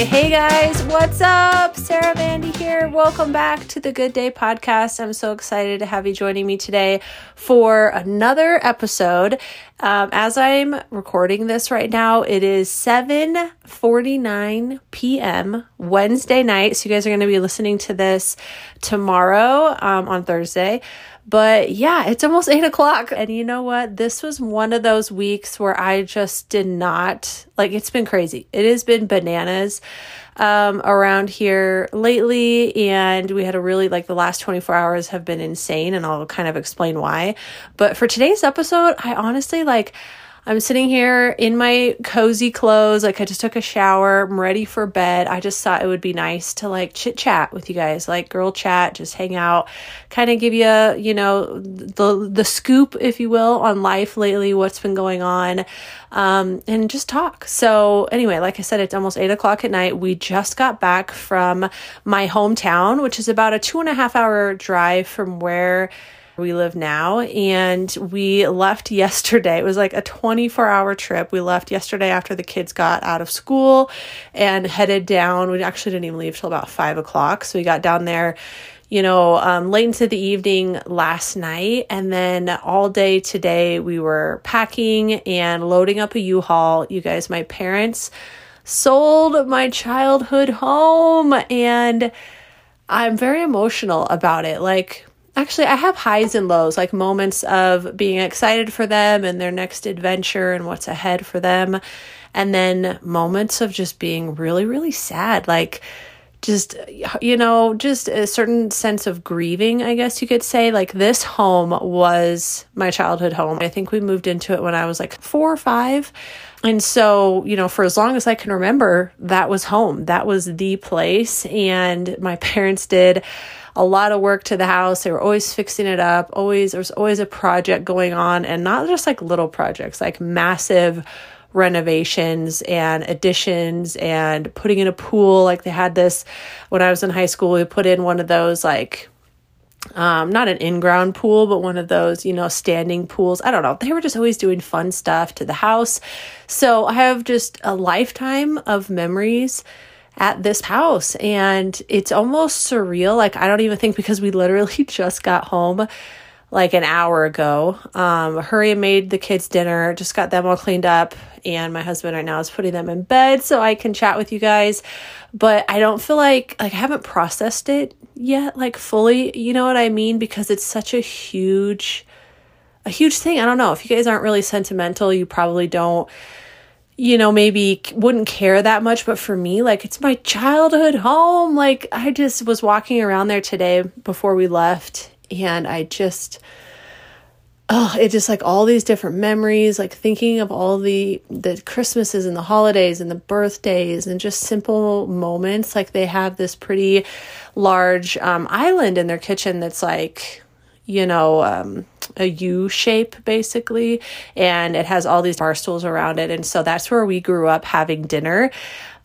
Hey guys, what's up? Sarah Vandy here. Welcome back to the Good Day Podcast. I'm so excited to have you joining me today for another episode. Um, as I'm recording this right now, it is 7:49 p.m. Wednesday night. So you guys are going to be listening to this tomorrow um, on Thursday. But yeah, it's almost eight o'clock. And you know what? This was one of those weeks where I just did not like it's been crazy. It has been bananas um, around here lately. And we had a really like the last 24 hours have been insane. And I'll kind of explain why. But for today's episode, I honestly like, I'm sitting here in my cozy clothes. Like I just took a shower. I'm ready for bed. I just thought it would be nice to like chit chat with you guys, like girl chat, just hang out, kind of give you, you know, the the scoop, if you will, on life lately, what's been going on, um, and just talk. So anyway, like I said, it's almost eight o'clock at night. We just got back from my hometown, which is about a two and a half hour drive from where we live now. And we left yesterday. It was like a 24 hour trip. We left yesterday after the kids got out of school and headed down. We actually didn't even leave till about five o'clock. So we got down there you know, um, late into the evening last night. And then all day today, we were packing and loading up a U Haul. You guys, my parents sold my childhood home and I'm very emotional about it. Like, actually I have highs and lows, like moments of being excited for them and their next adventure and what's ahead for them. And then moments of just being really, really sad. Like, just you know just a certain sense of grieving i guess you could say like this home was my childhood home i think we moved into it when i was like four or five and so you know for as long as i can remember that was home that was the place and my parents did a lot of work to the house. They were always fixing it up. Always, there was always a project going on and not just like little projects, like massive renovations and additions and putting in a pool. Like they had this when I was in high school, we put in one of those like um, not an in-ground pool, but one of those, you know, standing pools. I don't know. They were just always doing fun stuff to the house. So I have just a lifetime of memories at this house and it's almost surreal. Like I don't even think because we literally just got home like an hour ago. Um, hurry and made the kids dinner, just got them all cleaned up, and my husband right now is putting them in bed so I can chat with you guys. But I don't feel like like I haven't processed it yet, like fully. You know what I mean? Because it's such a huge, a huge thing. I don't know if you guys aren't really sentimental, you probably don't you know, maybe wouldn't care that much. But for me, like, it's my childhood home. Like, I just was walking around there today before we left, and I just, oh, it just like all these different memories, like thinking of all the the Christmases and the holidays and the birthdays and just simple moments. Like they have this pretty large um, island in their kitchen that's like you know, um, a U shape basically, and it has all these bar stools around it. And so that's where we grew up having dinner.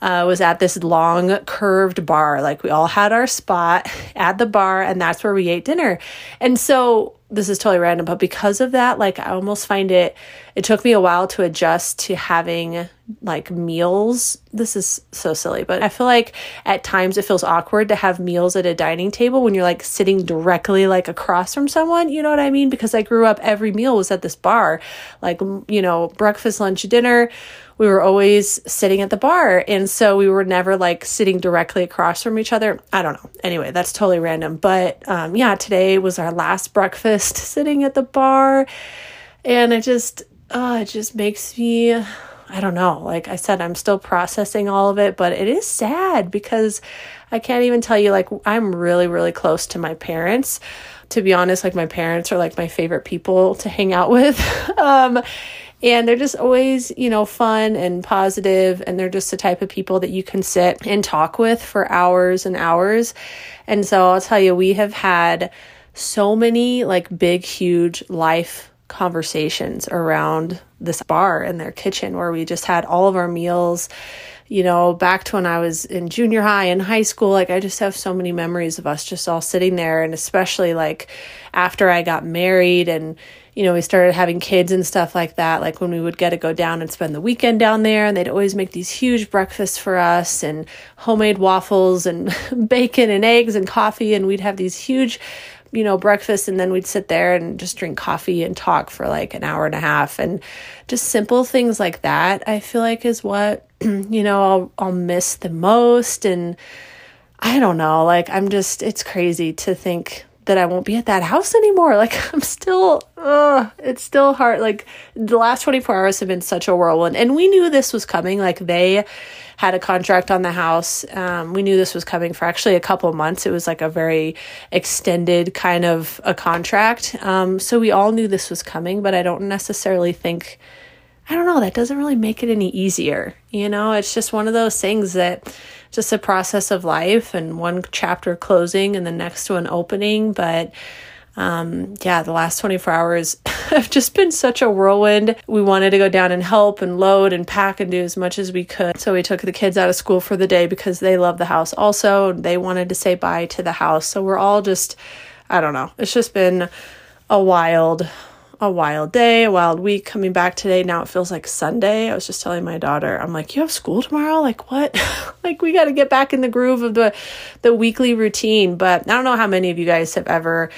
Uh, was at this long curved bar. Like we all had our spot at the bar, and that's where we ate dinner. And so this is totally random, but because of that, like I almost find it, it took me a while to adjust to having like meals. This is so silly, but I feel like at times it feels awkward to have meals at a dining table when you're like sitting directly like across from someone. You know what I mean? Because I grew up, every meal was at this bar, like, you know, breakfast, lunch, dinner we were always sitting at the bar. And so we were never like sitting directly across from each other. I don't know. Anyway, that's totally random. But um, yeah, today was our last breakfast sitting at the bar. And it just, uh, it just makes me, I don't know. Like I said, I'm still processing all of it, but it is sad because I can't even tell you, like, I'm really, really close to my parents. To be honest, like, my parents are like my favorite people to hang out with. um, and they're just always, you know, fun and positive, and they're just the type of people that you can sit and talk with for hours and hours. And so I'll tell you, we have had so many like big, huge life conversations around this bar in their kitchen where we just had all of our meals you know, back to when I was in junior high and high school. Like, I just have so many memories of us just all sitting there. And especially like after I got married and, you know, we started having kids and stuff like that. Like when we would get to go down and spend the weekend down there, and they'd always make these huge breakfasts for us and homemade waffles and bacon and eggs and coffee. And we'd have these huge you know, breakfast and then we'd sit there and just drink coffee and talk for like an hour and a half and just simple things like that. I feel like is what, you know, I'll I'll miss the most and I don't know, like I'm just it's crazy to think that I won't be at that house anymore. Like I'm still, it's still hard. Like the last 24 hours have been such a whirlwind, and we knew this was coming. Like they had a contract on the house. Um, we knew this was coming for actually a couple months. It was like a very extended kind of a contract. Um, so we all knew this was coming, but I don't necessarily think. I don't know, that doesn't really make it any easier. You know, it's just one of those things that just a process of life and one chapter closing and the next one opening. But um, yeah, the last 24 hours have just been such a whirlwind. We wanted to go down and help and load and pack and do as much as we could. So we took the kids out of school for the day because they love the house also. They wanted to say bye to the house. So we're all just, I don't know, it's just been a wild, a wild day, a wild week coming back today. Now it feels like Sunday. I was just telling my daughter, I'm like, you have school tomorrow? Like what? like we got to get back in the groove of the the weekly routine. But I don't know how many of you guys have ever,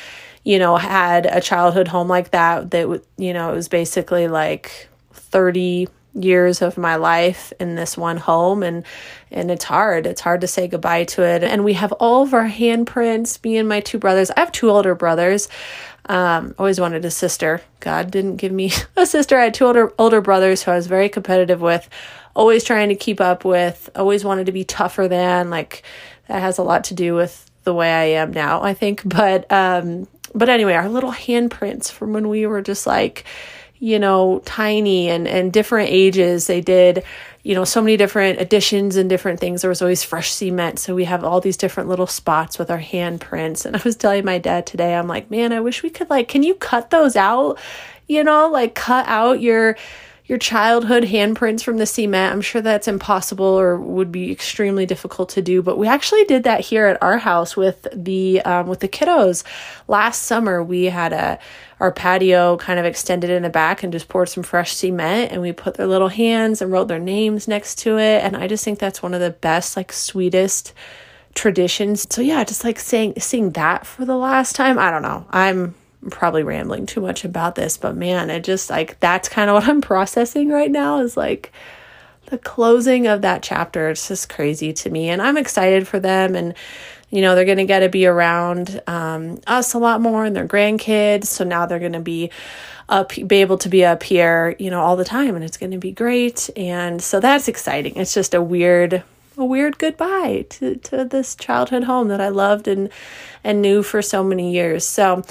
you know, had a childhood home like that that you know, it was basically like 30 years of my life in this one home and and it's hard it's hard to say goodbye to it and we have all of our handprints me and my two brothers i have two older brothers um, always wanted a sister. God didn't give me a sister. I had two older older brothers who I was very competitive with, always trying to keep up with, always wanted to be tougher than. Like that has a lot to do with the way I am now, I think. But um, but anyway, our little handprints from when we were just like, you know, tiny and and different ages. They did you know, so many different additions and different things. There was always fresh cement. So we have all these different little spots with our handprints. And I was telling my dad today, I'm like, man, I wish we could, like, can you cut those out? You know, like cut out your your childhood handprints from the cement. I'm sure that's impossible or would be extremely difficult to do, but we actually did that here at our house with the um, with the kiddos. Last summer, we had a our patio kind of extended in the back and just poured some fresh cement and we put their little hands and wrote their names next to it. And I just think that's one of the best, like sweetest traditions. So yeah, just like saying seeing that for the last time. I don't know. I'm probably rambling too much about this, but man, it just like that's kind of what I'm processing right now is like the closing of that chapter. It's just crazy to me. And I'm excited for them. And, you know, they're going to get to be around um, us a lot more and their grandkids. So now they're going to be up, be able to be up here, you know, all the time. And it's going to be great. And so that's exciting. It's just a weird, a weird goodbye to, to this childhood home that I loved and, and knew for so many years. So,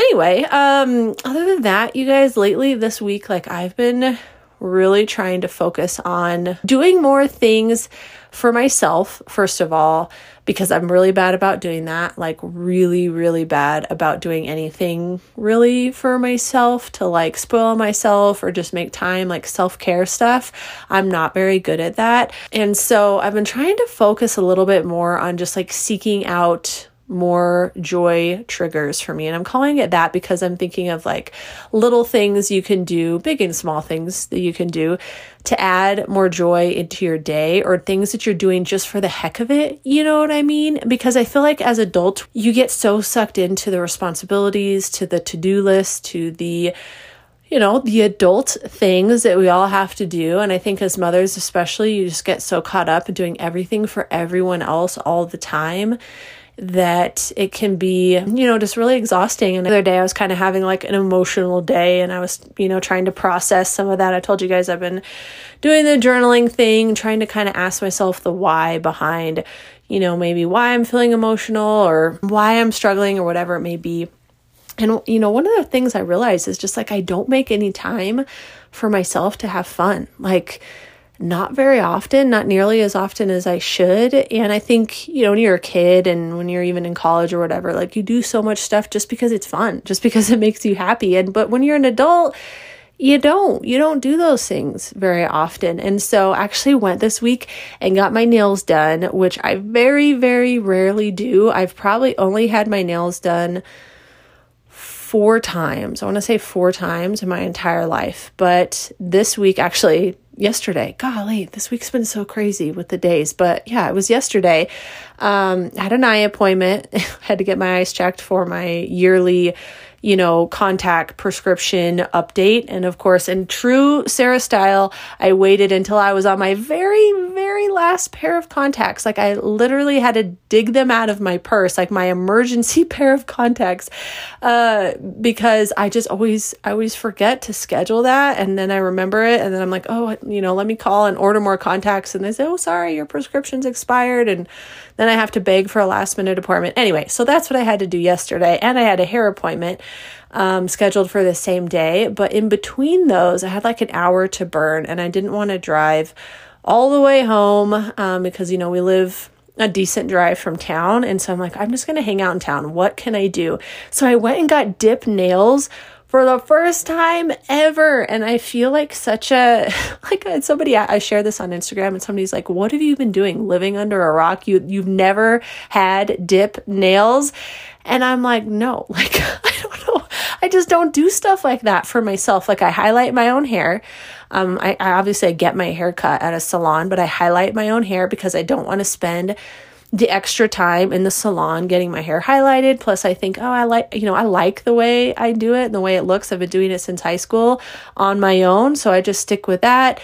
anyway, um, other than that, you guys, lately this week, like I've been really trying to focus on doing more things for myself, first of all, because I'm really bad about doing that. Like, really, really bad about doing anything really for myself to like spoil myself or just make time, like self care stuff. I'm not very good at that. And so I've been trying to focus a little bit more on just like seeking out more joy triggers for me. And I'm calling it that because I'm thinking of like little things you can do, big and small things that you can do to add more joy into your day or things that you're doing just for the heck of it. You know what I mean? Because I feel like as adults, you get so sucked into the responsibilities, to the to do list, to the you know, the adult things that we all have to do. And I think as mothers, especially, you just get so caught up in doing everything for everyone else all the time that it can be, you know, just really exhausting. And the other day I was kind of having like an emotional day and I was, you know, trying to process some of that. I told you guys I've been doing the journaling thing, trying to kind of ask myself the why behind, you know, maybe why I'm feeling emotional or why I'm struggling or whatever it may be. And, you know, one of the things I realized is just like I don't make any time for myself to have fun. Like, not very often, not nearly as often as I should. And I think, you know, when you're a kid and when you're even in college or whatever, like you do so much stuff just because it's fun, just because it makes you happy. And but when you're an adult, you don't you don't do those things very often and so I actually went this week and got my nails done which i very very rarely do i've probably only had my nails done four times i want to say four times in my entire life but this week actually yesterday. Golly this week's been so crazy with the days but yeah it was yesterday. Um, I had an eye appointment. Had to get my eyes checked for my yearly you know, contact prescription update. And of course, in true Sarah style, I waited until I was on my very, very last pair of contacts. Like I literally had to dig them out of my purse, like my emergency pair of contacts, uh, because I just always, I always forget to schedule that. And then I remember it. And then I'm like, oh, you know, let me call and order more contacts. And they say, oh, sorry, your prescription's expired. And then I have to beg for a last minute appointment. Anyway, so that's what I had to do yesterday. And I had a hair appointment um, scheduled for the same day. But in between those, I had like an hour to burn and I didn't want to drive all the way home um, because, you know, we live a decent drive from town. And so I'm like, I'm just going to hang out in town. What can I do? So I went and got dip nails for the first time ever. And I feel like such a, like somebody, I share this on Instagram and somebody's like, what have you been doing living under a rock? You, you've never had dip nails. And I'm like, no, like, I don't know. I just don't do stuff like that for myself. Like I highlight my own hair. Um, I, I obviously I get my hair cut at a salon, but I highlight my own hair because I don't want to spend the extra time in the salon getting my hair highlighted. Plus, I think, oh, I like, you know, I like the way I do it and the way it looks. I've been doing it since high school on my own. So I just stick with that.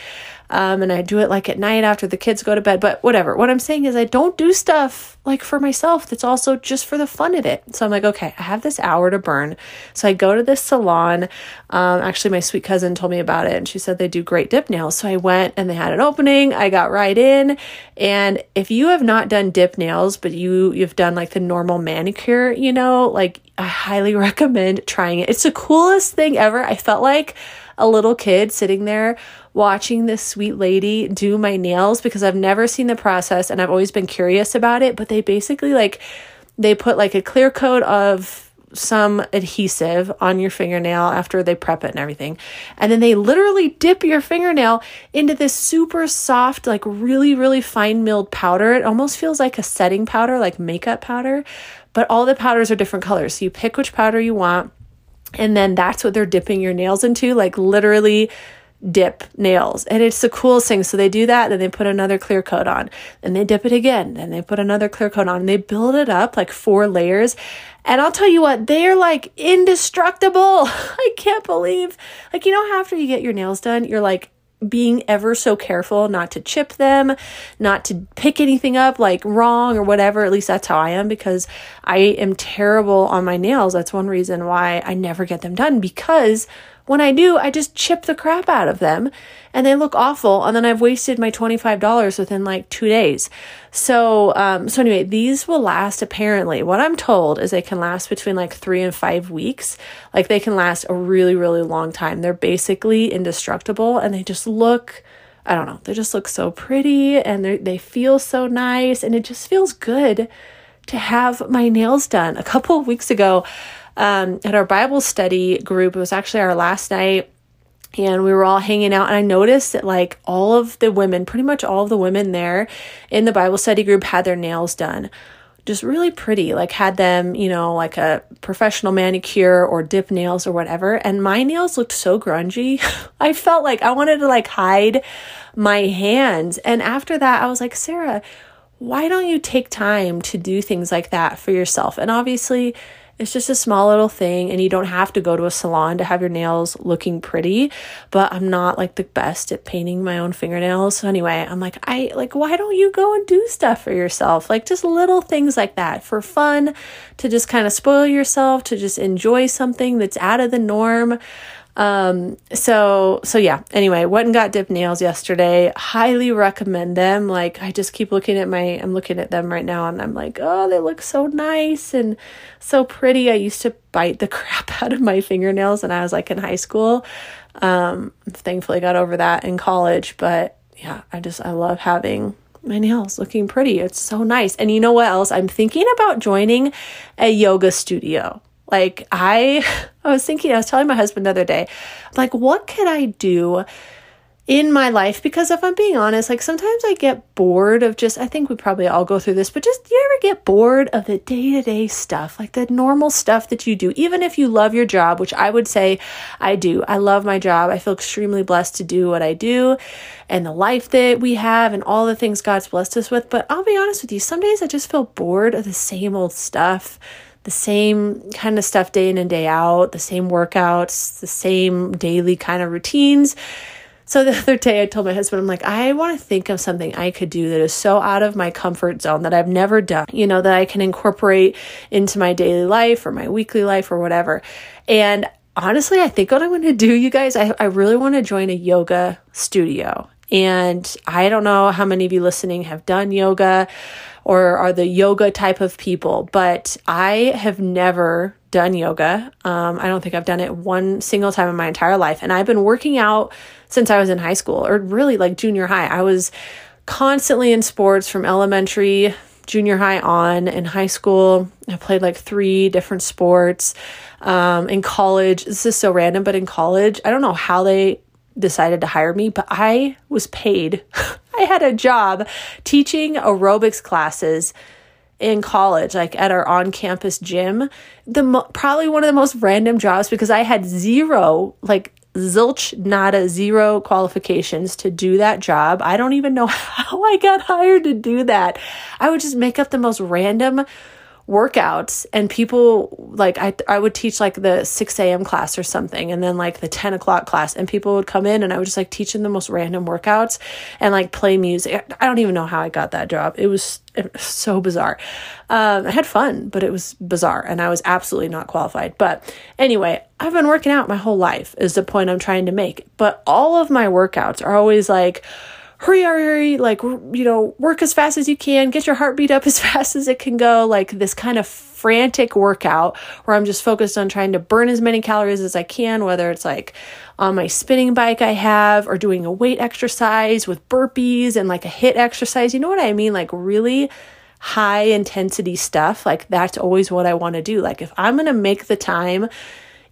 Um, and I do it like at night after the kids go to bed. But whatever. What I'm saying is, I don't do stuff like for myself that's also just for the fun of it. So I'm like, okay, I have this hour to burn. So I go to this salon. Um, actually, my sweet cousin told me about it and she said they do great dip nails. So I went and they had an opening. I got right in. And if you have not done dip nails, but you, you've done like the normal manicure, you know, like I highly recommend trying it. It's the coolest thing ever. I felt like a little kid sitting there watching this sweet lady do my nails because I've never seen the process and I've always been curious about it. But they basically like, they put like a clear coat of some adhesive on your fingernail after they prep it and everything. And then they literally dip your fingernail into this super soft, like really, really fine milled powder. It almost feels like a setting powder, like makeup powder, but all the powders are different colors. So you pick which powder you want and then that's what they're dipping your nails into, like literally dip nails. And it's the coolest thing. So they do that, then they put another clear coat on, and they dip it again, then they put another clear coat on, and they build it up like four layers. And I'll tell you what, they are like indestructible. I can't believe, like, you know, after you get your nails done, you're like, being ever so careful not to chip them, not to pick anything up like wrong or whatever. At least that's how I am because I am terrible on my nails. That's one reason why I never get them done because when I do, I just chip the crap out of them and they look awful. And then I've wasted my $25 within like two days. So, um, so anyway, these will last apparently. What I'm told is they can last between like three and five weeks. Like they can last a really, really long time. They're basically indestructible and they just look, I don't know, they just look so pretty and they they feel so nice and it just feels good to have my nails done. A couple of weeks ago, um, at our Bible study group. It was actually our last night and we were all hanging out and i noticed that like all of the women pretty much all of the women there in the bible study group had their nails done. Just really pretty like had them you know like a professional manicure or dip nails or whatever. And my nails looked so grungy. I felt like i wanted to like hide my hands. And after that i was like sarah why don't you take time to do things like that for yourself? And obviously it's just a small little thing, and you don't have to go to a salon to have your nails looking pretty. But I'm not like the best at painting my own fingernails. So, anyway, I'm like, I like, why don't you go and do stuff for yourself? Like, just little things like that for fun, to just kind of spoil yourself, to just enjoy something that's out of the norm. Um, so, so yeah, anyway, went and got dip nails yesterday. Highly recommend them. Like, I just keep looking at my, I'm looking at them right now and I'm like, oh, they look so nice and so pretty. I used to bite the crap out of my fingernails when I was like in high school. Um, thankfully got over that in college, but yeah, I just, I love having my nails looking pretty. It's so nice. And you know what else? I'm thinking about joining a yoga studio. Like I I was thinking, I was telling my husband the other day, like, what could I do in my life because if I'm being honest, like sometimes I get bored of just, I think we probably all go through this, but just you ever get bored of the day to day stuff, like the normal stuff that you do, even if you love your job, which I would say I do. I love my job. I feel extremely blessed to do what I do and the life that we have and all the things God's blessed us with. But I'll be honest with you, some days I just feel bored of the same old stuff the same kind of stuff day in and day out, the same workouts, the same daily kind of routines. So the other day, I told my husband, I'm like, I want to think of something I could do that is so out of my comfort zone that I've never done, you know, that I can incorporate into my daily life or my weekly life or whatever. And honestly, I think what I'm going to do, you guys, I, I really want to join a yoga studio. And I don't know how many of you listening have done yoga or are the yoga type of people, but I have never done yoga. Um, I don't think I've done it one single time in my entire life. And I've been working out since I was in high school or really like junior high. I was constantly in sports from elementary, junior high on. In high school, I played like three different sports. Um, in college, this is so random, but in college, I don't know how they decided to hire me, but I was paid. I had a job teaching aerobics classes in college, like at our on campus gym. The mo- probably one of the most random jobs because I had zero, like zilch nada zero qualifications to do that job. I don't even know how I got hired to do that. I would just make up the most random workouts and people like I, I would teach like the 6 a.m class or something and then like the 10 o'clock class and people would come in and i would just like teach them the most random workouts and like play music. I don't even know how i got that job. It was, so bizarre. Um, i had fun but it was bizarre and i was absolutely not qualified. But anyway i've been working out my whole life is the point i'm trying to make. But all of my workouts are always like hurry, hurry, hurry, like, you know, work as fast as you can, get your heartbeat up as fast as it can go, like this kind of frantic workout where I'm just focused on trying to burn as many calories as I can, whether it's like on my spinning bike I have or doing a weight exercise with burpees and like a HIIT exercise. You know what I mean? Like, really high intensity stuff. Like, that's always what I want to do. Like, if I'm going to make the time,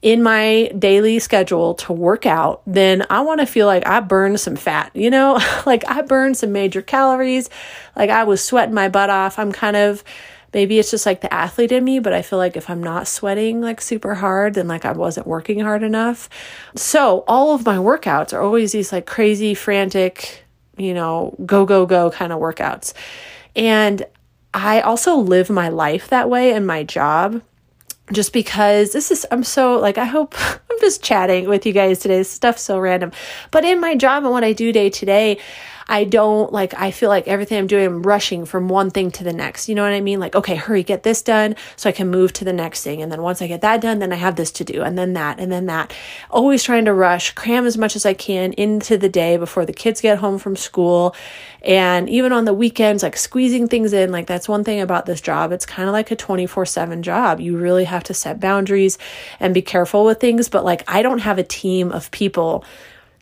in my daily schedule to work out, then I want to feel like I burned some fat, you know, like I burned some major calories, like I was sweating my butt off. I'm kind of, maybe it's just like the athlete in me, but I feel like if I'm not sweating like super hard, then like I wasn't working hard enough. So all of my workouts are always these like crazy, frantic, you know, go, go, go kind of workouts. And I also live my life that way in my job just because this is I'm so like I hope I'm just chatting with you guys today. This stuff's so random. But in my job and what I do day to day, I don't like, I feel like everything I'm doing, I'm rushing from one thing to the next. You know what I mean? Like, okay, hurry, get this done so I can move to the next thing. And then once I get that done, then I have this to do, and then that, and then that. Always trying to rush, cram as much as I can into the day before the kids get home from school. And even on the weekends, like squeezing things in. Like, that's one thing about this job. It's kind of like a 24 7 job. You really have to set boundaries and be careful with things. But like, I don't have a team of people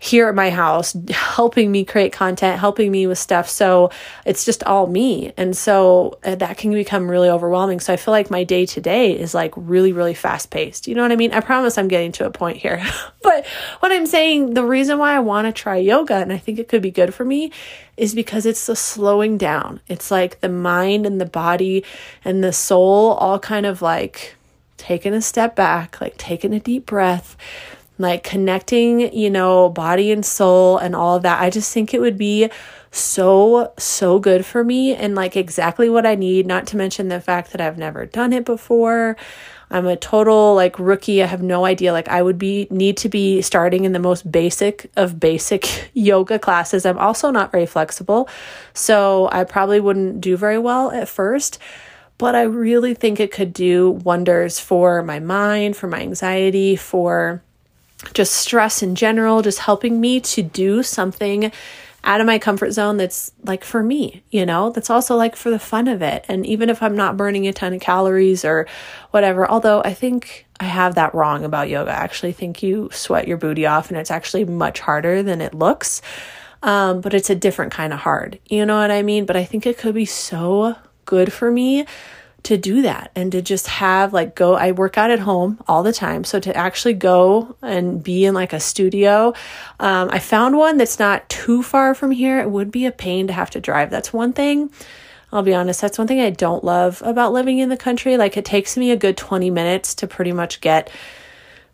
here at my house helping me create content, helping me with stuff. So it's just all me. And so uh, that can become really overwhelming. So I feel like my day to day is like really, really fast paced. You know what I mean? I promise I'm getting to a point here. but what I'm saying, the reason why I want to try yoga and I think it could be good for me is because it's the slowing down. It's like the mind and the body and the soul all kind of like taking a step back, like taking a deep breath like connecting, you know, body and soul and all of that. I just think it would be so, so good for me and like exactly what I need, not to mention the fact that I've never done it before. I'm a total like rookie. I have no idea. Like I would be need to be starting in the most basic of basic yoga classes. I'm also not very flexible. So I probably wouldn't do very well at first but I really think it could do wonders for my mind, for my anxiety, for just stress in general, just helping me to do something out of my comfort zone that's like for me, you know, that's also like for the fun of it. And even if I'm not burning a ton of calories or whatever, although I think I have that wrong about yoga. I actually think you sweat your booty off and it's actually much harder than it looks. Um, but it's a different kind of hard. You know what I mean? But I think it could be so good for me to do that and to just have like go I work out at home all the time. So to actually go and be in like a studio um, I found one that's not too far from here. It would be a pain to have to drive. That's one thing. I'll be honest that's one thing I don't love about living in the country. Like it takes me a good 20 minutes to pretty much get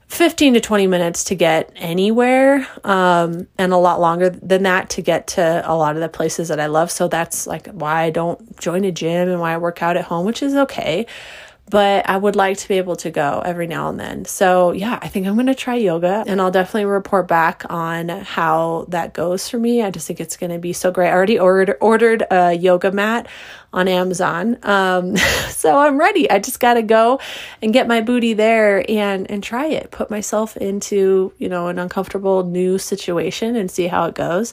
15 to 20 minutes to get anywhere um, and a lot longer than that to get to a lot of the places that I love. So that's like why I don't join a gym and why I work out at home, which is okay but I would like to be able to go every now and then. So, yeah, I think I'm going to try yoga and I'll definitely report back on how that goes for me. I just think it's going to be so great. I already ordered ordered a yoga mat on Amazon. Um, so I'm ready. I just got to go and get my booty there and and try it. Put myself into, you know, an uncomfortable new situation and see how it goes.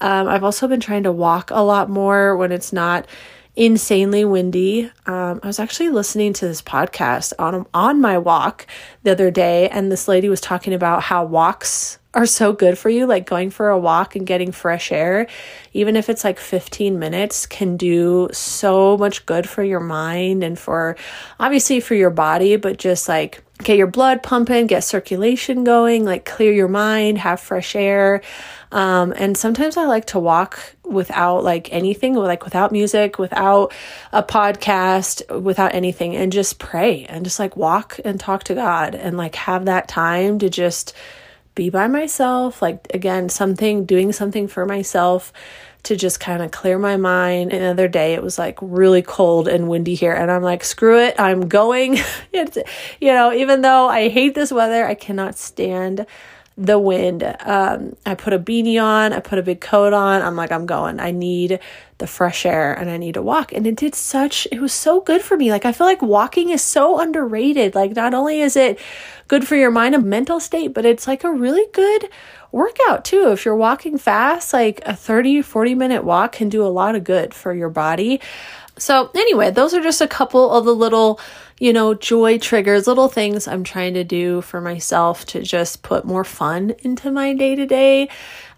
Um, I've also been trying to walk a lot more when it's not insanely windy. Um, I was actually listening to this podcast on on my walk the other day, and this lady was talking about how walks are so good for you. Like going for a walk and getting fresh air, even if it's like 15 minutes, can do so much good for your mind and for obviously for your body, but just like get your blood pumping, get circulation going, like clear your mind, have fresh air. Um, and sometimes I like to walk without like anything, like without music, without a podcast, without anything, and just pray and just like walk and talk to God and like have that time to just be by myself. Like, again, something, doing something for myself to just kind of clear my mind. Another day, it was like really cold and windy here, and I'm like, screw it, I'm going. you know, even though I hate this weather, I cannot stand the wind. Um, I put a beanie on, I put a big coat on. I'm like, I'm going. I need the fresh air and I need to walk. And it did such, it was so good for me. Like, I feel like walking is so underrated. Like, not only is it good for your mind and mental state, but it's like a really good workout too. If you're walking fast, like a 30, 40 minute walk can do a lot of good for your body. So, anyway, those are just a couple of the little you know, joy triggers, little things I'm trying to do for myself to just put more fun into my day to day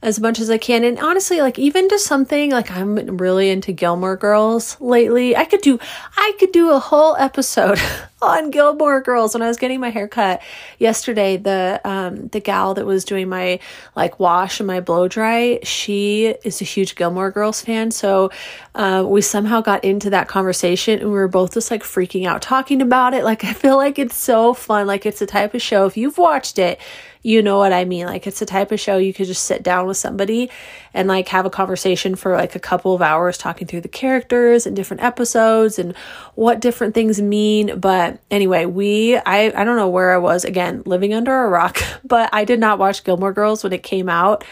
as much as I can. And honestly, like even just something like I'm really into Gilmore Girls lately. I could do I could do a whole episode on Gilmore Girls when I was getting my hair cut yesterday. The um the gal that was doing my like wash and my blow dry, she is a huge Gilmore Girls fan. So uh, we somehow got into that conversation and we were both just like freaking out talking about it. Like I feel like it's so fun. Like it's the type of show if you've watched it you know what I mean. Like it's the type of show you could just sit down with somebody and like have a conversation for like a couple of hours talking through the characters and different episodes and what different things mean. But anyway, we I I don't know where I was again, living under a rock, but I did not watch Gilmore Girls when it came out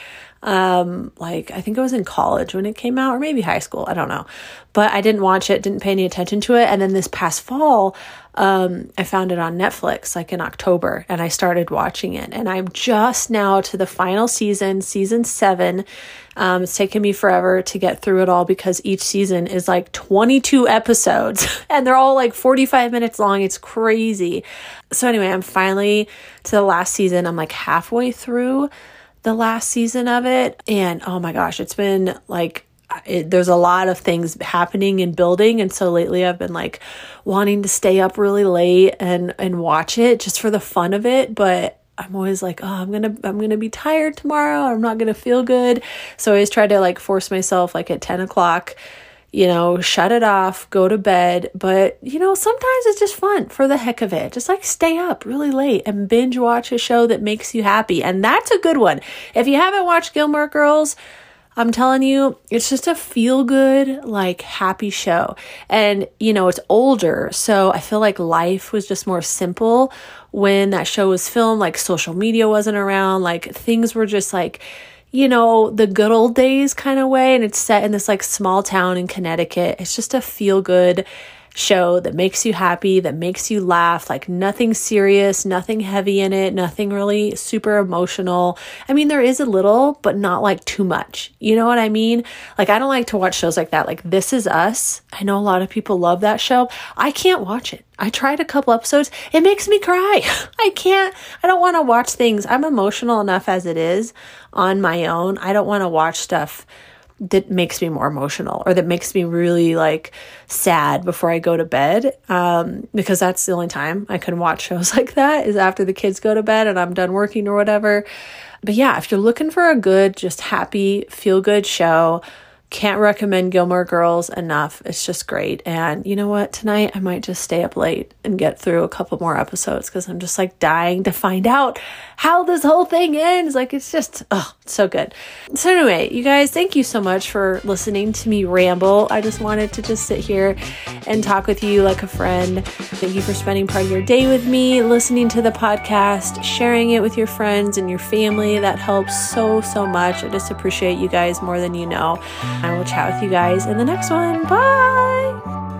um like i think it was in college when it came out or maybe high school i don't know but i didn't watch it didn't pay any attention to it and then this past fall um, I found it on Netflix like in October and I started watching it. And I'm just now to the final season, season seven. Um, it's taken me forever to get through it all because each season is like 22 episodes and they're all like 45 minutes long. It's crazy. So, anyway, I'm finally to the last season. I'm like halfway through the last season of it. And oh my gosh, it's been like it, there's a lot of things happening and building and so lately I've been like wanting to stay up really late and and watch it just for the fun of it but I'm always like oh I'm gonna I'm gonna be tired tomorrow. I'm not gonna feel good. So I always try to like force myself like at 10 o'clock you know shut it off go to bed. But you know sometimes it's just fun for the heck of it. Just like stay up really late and binge watch a show that makes you happy and that's a good one. If you haven't watched Gilmore Girls I'm telling you, it's just a feel good, like happy show. And, you know, it's older. So I feel like life was just more simple when that show was filmed. Like social media wasn't around. Like things were just like, you know, the good old days kind of way. And it's set in this like small town in Connecticut. It's just a feel good show that makes you happy, that makes you laugh, like nothing serious, nothing heavy in it, nothing really super emotional. I mean, there is a little, but not like too much. You know what I mean? Like, I don't like to watch shows like that. Like, This Is Us. I know a lot of people love that show. I can't watch it. I tried a couple episodes. It makes me cry. I can't, I don't want to watch things. I'm emotional enough as it is on my own. I don't want to watch stuff that makes me more emotional or that makes me really like sad before I go to bed. Um, because that's the only time I can watch shows like that is after the kids go to bed and I'm done working or whatever. But yeah, if you're looking for a good, just happy, feel good show, can't recommend Gilmore Girls enough. It's just great. And you know what? Tonight I might just stay up late and get through a couple more episodes because I'm just like dying to find out how this whole thing ends. Like it's just, oh, so good. So, anyway, you guys, thank you so much for listening to me ramble. I just wanted to just sit here and talk with you like a friend. Thank you for spending part of your day with me, listening to the podcast, sharing it with your friends and your family. That helps so, so much. I just appreciate you guys more than you know. I will chat with you guys in the next one. Bye.